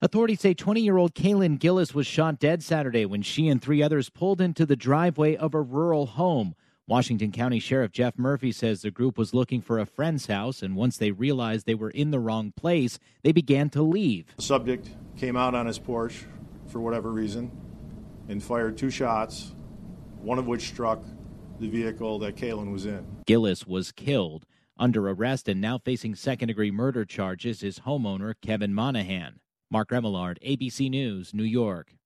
Authorities say 20 year old Kaylin Gillis was shot dead Saturday when she and three others pulled into the driveway of a rural home. Washington County Sheriff Jeff Murphy says the group was looking for a friend's house, and once they realized they were in the wrong place, they began to leave. The subject came out on his porch for whatever reason and fired two shots, one of which struck the vehicle that Kaylin was in. Gillis was killed. Under arrest and now facing second degree murder charges is homeowner Kevin Monahan. Mark Remillard, ABC News, New York.